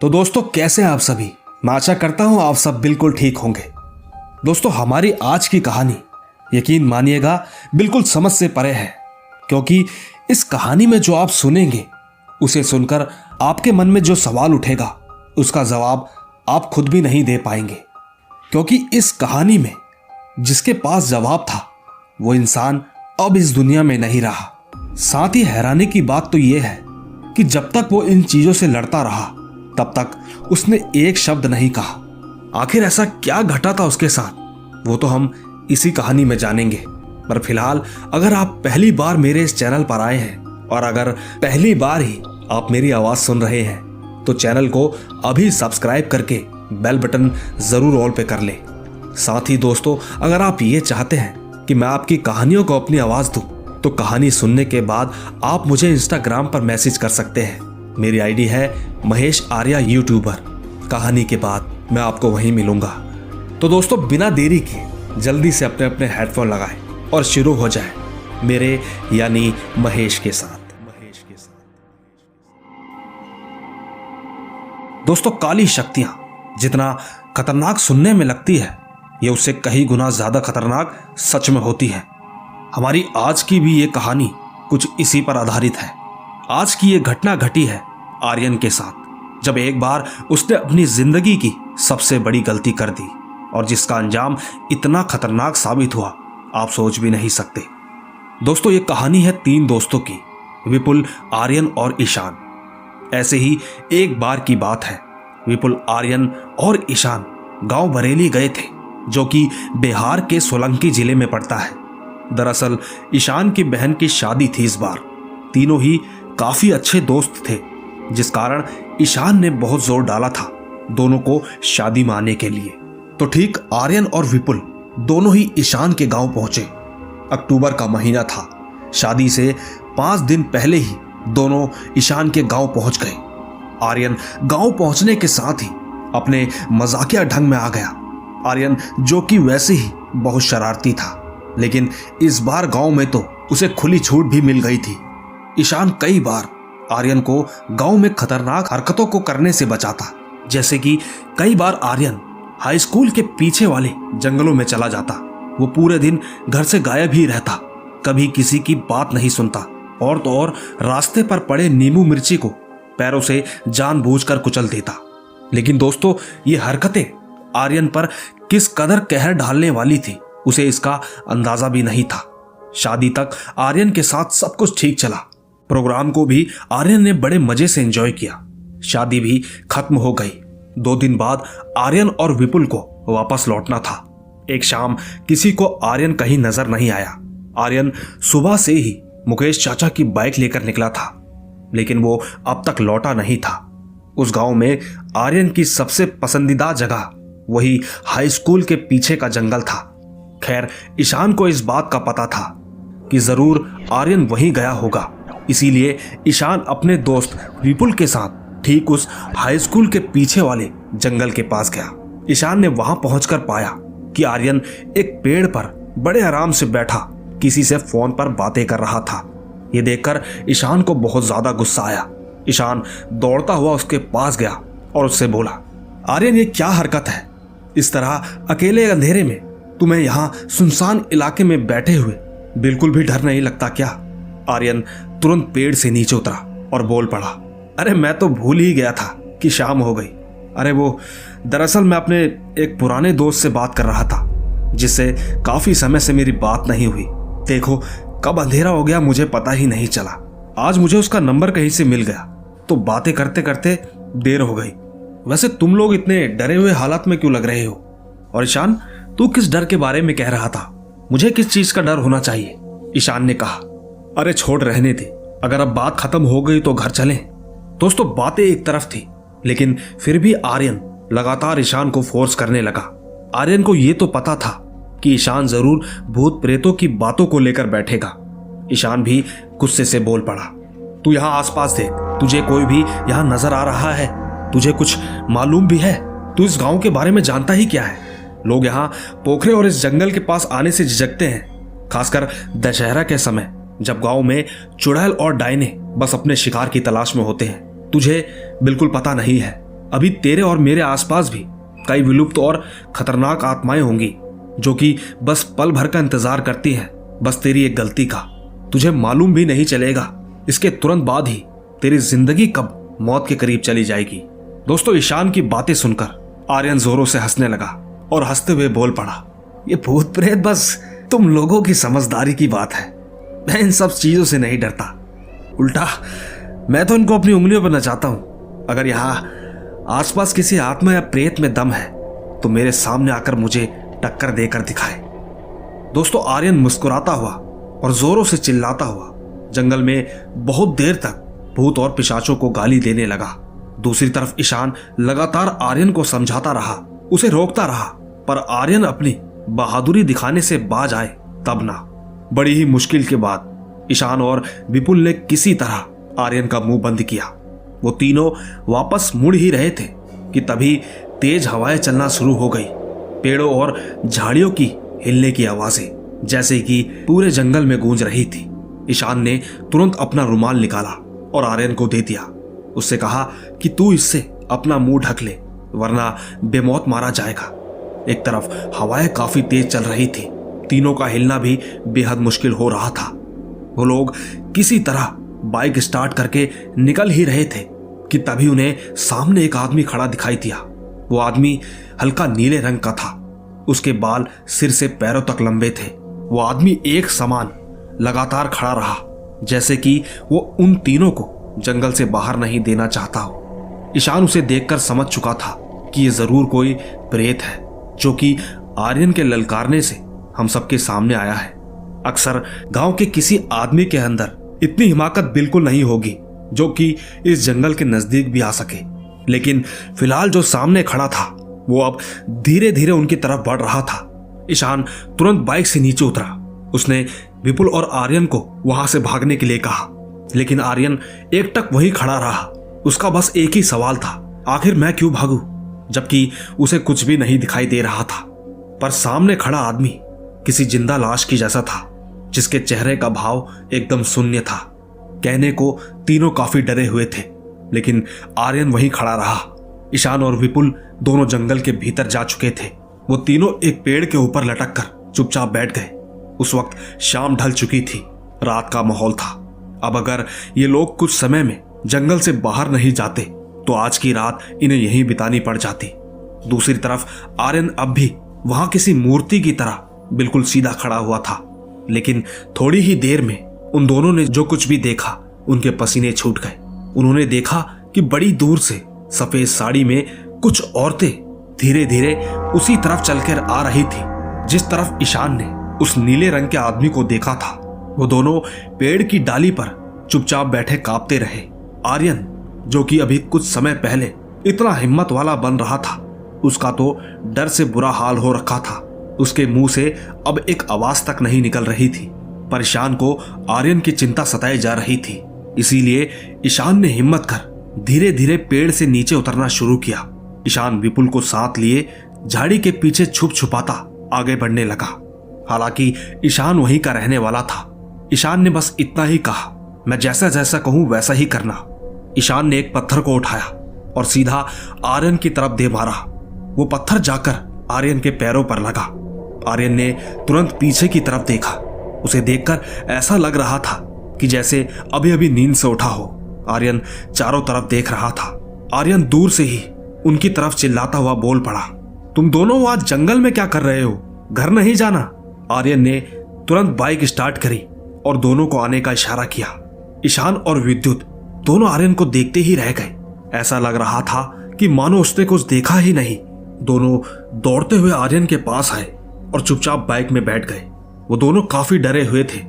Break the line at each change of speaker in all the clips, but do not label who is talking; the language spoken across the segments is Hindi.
तो दोस्तों, कैसे आप सभी? मैं आशा करता हूँ आप सब बिल्कुल ठीक होंगे। दोस्तों, हमारी आज की कहानी यकीन मानिएगा, बिल्कुल समझ से परे है, क्योंकि इस कहानी में जो आप सुनेंगे, उसे सुनकर आपके मन में जो सवाल उठेगा, उसका जवाब आप खुद भी नहीं दे पाएँगे। क्योंकि इस कहानी में जिसके पास जवाब था, वो इंसान अब इस दुनिया में नहीं रहा। साथ ही हैरानी की बात तो यह है कि जब तक वो इन चीज़ों से लड़ता रहा तब तक उसने एक शब्द नहीं कहा। आखिर ऐसा क्या घटा था उसके साथ? वो तो हम इसी कहानी में जानेंगे। पर फ़िलहाल, अगर आप पहली बार मेरे इस चैनल पर आए हैं, और अगर पहली बार ही आप मेरी आवाज़ सुन रहे हैं तो चैनल को अभी सब्सक्राइब करके बेल बटन ज़रूर ऑल पे कर ले। साथ ही दोस्तों, अगर आप ये चाहते हैं कि मैं आपकी कहानियों को अपनी आवाज़ दूँ तो कहानी सुनने के बाद आप मुझे इंस्टाग्राम पर मैसेज कर सकते हैं। मेरी आईडी है महेश आर्या यूट्यूबर। कहानी के बाद मैं आपको वहीं मिलूँगा। तो दोस्तों, बिना देरी के जल्दी से अपने अपने हेडफोन लगाएँ और शुरू हो जाए मेरे यानी महेश के साथ महेश के साथ। दोस्तों, काली शक्तियाँ जितना खतरनाक सुनने में लगती है, ये उससे कई गुना ज़्यादा खतरनाक सच में होती है। हमारी आज की भी ये कहानी कुछ इसी पर आधारित है। आज की ये घटना घटी है आर्यन के साथ, जब एक बार उसने अपनी ज़िंदगी की सबसे बड़ी गलती कर दी, और जिसका अंजाम इतना खतरनाक साबित हुआ, आप सोच भी नहीं सकते। दोस्तों, ये कहानी है तीन दोस्तों की, विपुल, आर्यन और ईशान। ऐसे ही एक बार की बात है, विपुल, आर्यन और ईशान गाँव बरेली गए थे, जो कि बिहार के सोलंकी ज़िले में पड़ता है। दरअसल, ईशान की बहन की शादी थी इस बार। तीनों ही काफ़ी अच्छे दोस्त थे, जिस कारण ईशान ने बहुत ज़ोर डाला था दोनों को शादी में आने के लिए। तो ठीक आर्यन और विपुल दोनों ही ईशान के गाँव पहुँचे। अक्टूबर का महीना था। शादी से पाँच दिन पहले ही दोनों ईशान के गाँव पहुँच गए। आर्यन गाँव पहुँचने के साथ ही अपने मजाकिया ढंग में आ गया। आर्यन जो कि वैसे ही बहुत शरारती था, लेकिन इस बार गाँव में तो उसे खुली छूट भी मिल गई थी। ईशान कई बार आर्यन को गाँव में खतरनाक हरकतों को करने से बचाता। जैसे कि कई बार आर्यन हाई स्कूल के पीछे वाले जंगलों में चला जाता। वो पूरे दिन घर से गायब ही रहता। कभी किसी की बात नहीं सुनता। और तो और रास्ते पर पड़े नींबू मिर्ची को पैरों से जानबूझकर कुचल देता। लेकिन दोस्तों, ये हरकतें आर्यन पर किस कदर कहर ढालने वाली थी, उसे इसका अंदाज़ा भी नहीं था। शादी तक आर्यन के साथ सब कुछ ठीक चला। प्रोग्राम को भी आर्यन ने बड़े मज़े से एंजॉय किया। शादी भी खत्म हो गई। दो दिन बाद आर्यन और विपुल को वापस लौटना था। एक शाम किसी को आर्यन कहीं नज़र नहीं आया। आर्यन सुबह से ही मुकेश चाचा की बाइक लेकर निकला था, लेकिन वो अब तक लौटा नहीं था। उस गाँव में आर्यन की सबसे पसंदीदा जगह वही हाई स्कूल के पीछे का जंगल था। खैर, ईशान को इस बात का पता था कि ज़रूर आर्यन वहीं गया होगा। इसीलिए ईशान अपने दोस्त विपुल के साथ ठीक उस हाई स्कूल के पीछे वाले जंगल के पास गया। ईशान ने वहाँ पहुंचकर पाया कि आर्यन एक पेड़ पर बड़े आराम से बैठा, किसी से फ़ोन पर बातें कर रहा था। यह देखकर ईशान को बहुत ज़्यादा गुस्सा आया। ईशान दौड़ता हुआ उसके पास गया और उससे बोला, आर्यन, ये क्या हरकत है? इस तरह अकेले अंधेरे में तुम्हें यहाँ सुनसान इलाके में बैठे हुए बिल्कुल भी डर नहीं लगता क्या? आर्यन तुरंत पेड़ से नीचे उतरा और बोल पड़ा, अरे, मैं तो भूल ही गया था कि शाम हो गई। अरे, वो, दरअसल मैं अपने एक पुराने दोस्त से बात कर रहा था, जिससे काफ़ी समय से मेरी बात नहीं हुई। देखो, कब अंधेरा हो गया मुझे पता ही नहीं चला। आज मुझे उसका नंबर कहीं से मिल गया। तो बातें करते करते देर हो गई। वैसे तुम लोग इतने डरे हुए हालात में क्यों लग रहे हो? और ईशान, तू किस डर के बारे में कह रहा था? मुझे किस चीज़ का डर होना चाहिए? ईशान ने कहा। अरे छोड़, रहने दे। अगर अब बात खत्म हो गई तो घर चलें। दोस्तों, बातें एक तरफ़ थी, लेकिन फिर भी आर्यन लगातार ईशान को फोर्स करने लगा। आर्यन को यह तो पता था कि ईशान ज़रूर भूत प्रेतों की बातों को लेकर बैठेगा। ईशान भी गुस्से से बोल पड़ा, तू यहाँ आसपास देख, तुझे कोई भी यहाँ नज़र आ रहा है? तुझे कुछ मालूम भी है? तू इस गाँव के बारे में जानता ही क्या है? लोग यहाँ पोखरे और इस जंगल के पास आने से झिझकते हैं, खासकर दशहरा के समय। जब गाँव में चुड़ैल और डायने बस अपने शिकार की तलाश में होते हैं, तुझे बिल्कुल पता नहीं है। अभी तेरे और मेरे आसपास भी कई विलुप्त और खतरनाक आत्माएँ होंगी, जो कि बस पल भर का इंतज़ार करती हैं, बस तेरी एक गलती का। तुझे मालूम भी नहीं चलेगा, इसके तुरंत बाद ही तेरी ज़िंदगी कब मौत के करीब चली जाएगी। दोस्तों, ईशान की बातें सुनकर आर्यन जोरों से हंसने लगा और हँसते हुए बोल पड़ा, ये भूत प्रेत बस तुम लोगों की समझदारी की बात है। मैं इन सब चीज़ों से नहीं डरता। उल्टा, मैं तो इनको अपनी उंगलियों पर न नचाता हूँ। अगर यहाँ आसपास किसी आत्मा या प्रेत में दम है तो मेरे सामने आकर मुझे टक्कर देकर दिखाए। दोस्तों, आर्यन मुस्कुराता हुआ और जोरों से चिल्लाता हुआ जंगल में बहुत देर तक भूत और पिशाचों को गाली देने लगा। दूसरी तरफ़ ईशान लगातार आर्यन को समझाता रहा, उसे रोकता रहा, पर आर्यन अपनी बहादुरी दिखाने से बाज आए, तब ना। बड़ी ही मुश्किल के बाद ईशान और विपुल ने किसी तरह आर्यन का मुँह बंद किया। वो तीनों वापस मुड़ ही रहे थे कि तभी तेज हवाएँ चलना शुरू हो गई। पेड़ों और झाड़ियों की हिलने की आवाज़ें, जैसे कि पूरे जंगल में गूंज रही थी। ईशान ने तुरंत अपना रुमाल निकाला और आर्यन को दे दिया। उससे कहा कि तू इससे अपना मुँह ढक ले, वरना बेमौत मारा जाएगा। एक तरफ़ हवाएँ काफ़ी तेज चल रही थी तीनों का हिलना भी बेहद मुश्किल हो रहा था। वो लोग किसी तरह बाइक स्टार्ट करके निकल ही रहे थे कि तभी उन्हें सामने एक आदमी खड़ा दिखाई दिया। वो आदमी हल्का नीले रंग का था। उसके बाल सिर से पैरों तक लंबे थे। वो आदमी एक समान लगातार खड़ा रहा, जैसे कि वो उन तीनों को जंगल से बाहर नहीं देना चाहता हो। ईशान उसे देखकर समझ चुका था कि ये ज़रूर कोई प्रेत है, जो कि आर्यन के ललकारने से हम सबके सामने आया है। अक्सर गाँव के किसी आदमी के अंदर इतनी हिमाकत बिल्कुल नहीं होगी, जो कि इस जंगल के नज़दीक भी आ सके। लेकिन फ़िलहाल जो सामने खड़ा था, वो अब धीरे धीरे उनकी तरफ़ बढ़ रहा था। ईशान तुरंत बाइक से नीचे उतरा। उसने विपुल और आर्यन को वहाँ से भागने के लिए कहा। लेकिन आर्यन एक टक वही खड़ा रहा। उसका बस एक ही सवाल था, आखिर मैं क्यों भागू? जबकि उसे कुछ भी नहीं दिखाई दे रहा था। पर सामने खड़ा आदमी किसी ज़िंदा लाश की जैसा था, जिसके चेहरे का भाव एकदम शून्य था। कहने को तीनों काफ़ी डरे हुए थे, लेकिन आर्यन वहीं खड़ा रहा। ईशान और विपुल दोनों जंगल के भीतर जा चुके थे। वो तीनों एक पेड़ के ऊपर लटक कर चुपचाप बैठ गए। उस वक्त शाम ढल चुकी थी, रात का माहौल था। अब अगर ये लोग कुछ समय में जंगल से बाहर नहीं जाते तो आज की रात इन्हें यहीं बितानी पड़ जाती। दूसरी तरफ़ आर्यन अब भी वहाँ किसी मूर्ति की तरह बिल्कुल सीधा खड़ा हुआ था। लेकिन थोड़ी ही देर में उन दोनों ने जो कुछ भी देखा, उनके पसीने छूट गए। उन्होंने देखा कि बड़ी दूर से सफ़ेद साड़ी में कुछ औरतें धीरे धीरे उसी तरफ़ चलकर आ रही थी। जिस तरफ़ ईशान ने उस नीले रंग के आदमी को देखा था, वो दोनों पेड़ की डाली पर चुपचाप बैठे कांपते रहे। आर्यन, जो कि अभी कुछ समय पहले इतना हिम्मत वाला बन रहा था, उसका तो डर से बुरा हाल हो रखा था। उसके मुँह से अब एक आवाज़ तक नहीं निकल रही थी। पर ईशान को आर्यन की चिंता सताई जा रही थी। इसीलिए ईशान ने हिम्मत कर धीरे धीरे पेड़ से नीचे उतरना शुरू किया। ईशान विपुल को साथ लिए झाड़ी के पीछे छुप छुपाता आगे बढ़ने लगा। हालाँकि ईशान वहीं का रहने वाला था। ईशान ने बस इतना ही कहा, मैं जैसा जैसा कहूँ वैसा ही करना। ईशान ने एक पत्थर को उठाया और सीधा आर्यन की तरफ़ दे मारा। वो पत्थर जाकर आर्यन के पैरों पर लगा। आर्यन ने तुरंत पीछे की तरफ़ देखा। उसे देखकर ऐसा लग रहा था कि जैसे अभी अभी नींद से उठा हो। आर्यन चारों तरफ़ देख रहा था। आर्यन दूर से ही उनकी तरफ़ चिल्लाता हुआ बोल पड़ा, तुम दोनों आज जंगल में क्या कर रहे हो? घर नहीं जाना? आर्यन ने तुरंत बाइक स्टार्ट करी और दोनों को आने का इशारा किया। ईशान और विद्युत दोनों आर्यन को देखते ही रह गए। ऐसा लग रहा था कि मानो उसने कुछ देखा ही नहीं। दोनों दौड़ते हुए आर्यन के पास आए। और चुपचाप बाइक में बैठ गए। वो दोनों काफ़ी डरे हुए थे,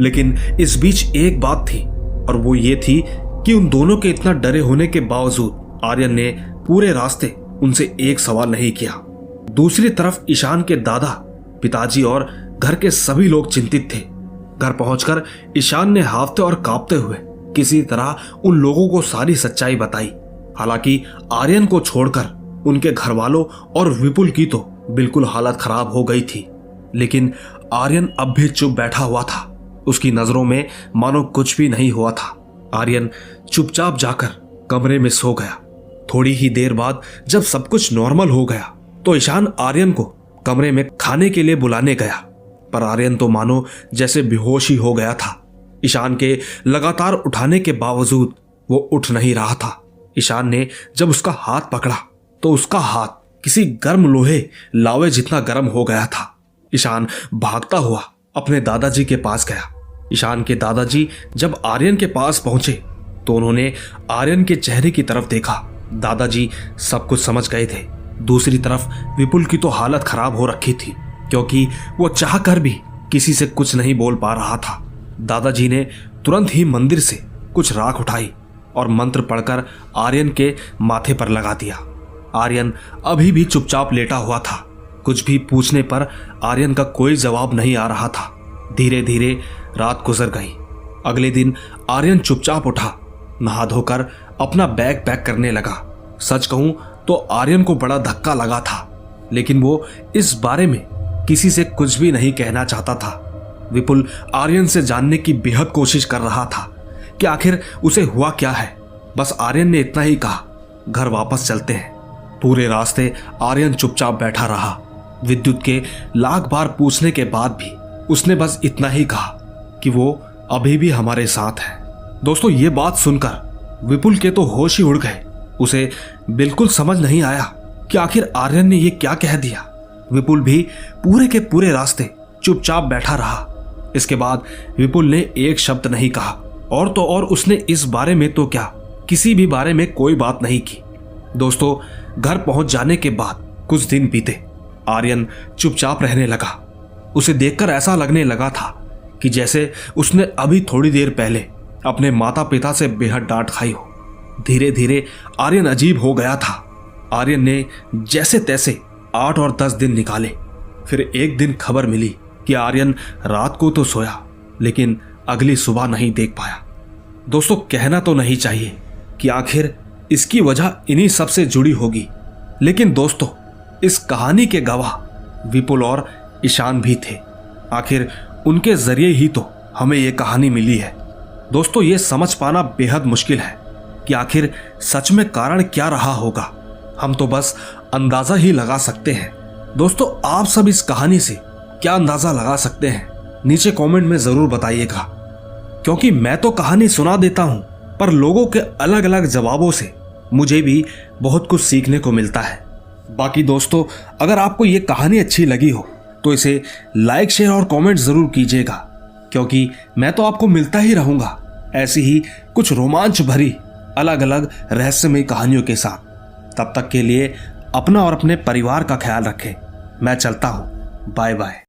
लेकिन इस बीच एक बात थी, और वो ये थी कि उन दोनों के इतना डरे होने के बावजूद आर्यन ने पूरे रास्ते उनसे एक सवाल नहीं किया। दूसरी तरफ़ ईशान के दादा, पिताजी और घर के सभी लोग चिंतित थे। घर पहुंचकर ईशान ने हाफते और कांपते हुए किसी तरह उन लोगों को सारी सच्चाई बताई। हालाँकि आर्यन को छोड़कर उनके घर वालों और विपुल की तो बिल्कुल हालत खराब हो गई थी। लेकिन आर्यन अब भी चुप बैठा हुआ था। उसकी नज़रों में मानो कुछ भी नहीं हुआ था। आर्यन चुपचाप जाकर कमरे में सो गया। थोड़ी ही देर बाद जब सब कुछ नॉर्मल हो गया तो ईशान आर्यन को कमरे में खाने के लिए बुलाने गया। पर आर्यन तो मानो जैसे बेहोश ही हो गया था। ईशान के लगातार उठाने के बावजूद वो उठ नहीं रहा था। ईशान ने जब उसका हाथ पकड़ा तो उसका हाथ किसी गर्म लोहे लावे जितना गर्म हो गया था। ईशान भागता हुआ अपने दादाजी के पास गया। ईशान के दादाजी जब आर्यन के पास पहुँचे तो उन्होंने आर्यन के चेहरे की तरफ़ देखा। दादाजी सब कुछ समझ गए थे। दूसरी तरफ़ विपुल की तो हालत खराब हो रखी थी, क्योंकि वो चाह कर भी किसी से कुछ नहीं बोल पा रहा था। दादाजी ने तुरंत ही मंदिर से कुछ राख उठाई और मंत्र पढ़कर आर्यन के माथे पर लगा दिया। आर्यन अभी भी चुपचाप लेटा हुआ था। कुछ भी पूछने पर आर्यन का कोई जवाब नहीं आ रहा था। धीरे धीरे रात गुजर गई। अगले दिन आर्यन चुपचाप उठा, नहा धोकर अपना बैग पैक करने लगा। सच कहूँ तो आर्यन को बड़ा धक्का लगा था, लेकिन वो इस बारे में किसी से कुछ भी नहीं कहना चाहता था। विपुल आर्यन से जानने की बेहद कोशिश कर रहा था कि आखिर उसे हुआ क्या है। बस आर्यन ने इतना ही कहा, घर वापस चलते हैं। पूरे रास्ते आर्यन चुपचाप बैठा रहा। विद्युत के लाख बार पूछने के बाद भी उसने बस इतना ही कहा कि वो अभी भी हमारे साथ है। दोस्तों, ये बात सुनकर विपुल के तो होश ही उड़ गए। उसे बिल्कुल समझ नहीं आया कि आखिर आर्यन ने ये क्या कह दिया। विपुल भी पूरे के पूरे रास्ते चुपचाप बैठा रहा। इसके बाद विपुल ने एक शब्द नहीं कहा। और तो और उसने इस बारे में तो क्या, किसी भी बारे में कोई बात नहीं की। दोस्तों घर पहुँच जाने के बाद कुछ दिन बीते। आर्यन चुपचाप रहने लगा। उसे देखकर ऐसा लगने लगा था कि जैसे उसने अभी थोड़ी देर पहले अपने माता पिता से बेहद डांट खाई हो। धीरे धीरे आर्यन अजीब हो गया था। आर्यन ने जैसे तैसे आठ और दस दिन निकाले। फिर एक दिन खबर मिली कि आर्यन रात को तो सोया, लेकिन अगली सुबह नहीं देख पाया। दोस्तों, कहना तो नहीं चाहिए कि आखिर इसकी वजह इन्हीं सबसे जुड़ी होगी। लेकिन दोस्तों, इस कहानी के गवाह विपुल और ईशान भी थे। आखिर उनके ज़रिए ही तो हमें यह कहानी मिली है। दोस्तों, ये समझ पाना बेहद मुश्किल है कि आखिर सच में कारण क्या रहा होगा। हम तो बस अंदाज़ा ही लगा सकते हैं। दोस्तों, आप सब इस कहानी से क्या अंदाज़ा लगा सकते हैं? नीचे कमेंट में ज़रूर बताइएगा। क्योंकि मैं तो कहानी सुना देता हूँ, पर लोगों के अलग अलग जवाबों से मुझे भी बहुत कुछ सीखने को मिलता है। बाकी दोस्तों, अगर आपको ये कहानी अच्छी लगी हो तो इसे लाइक, शेयर और कमेंट ज़रूर कीजिएगा, क्योंकि मैं तो आपको मिलता ही रहूँगा, ऐसी ही कुछ रोमांच भरी अलग अलग रहस्यमय कहानियों के साथ। तब तक के लिए अपना और अपने परिवार का ख्याल रखें। मैं चलता हूँ। Bye bye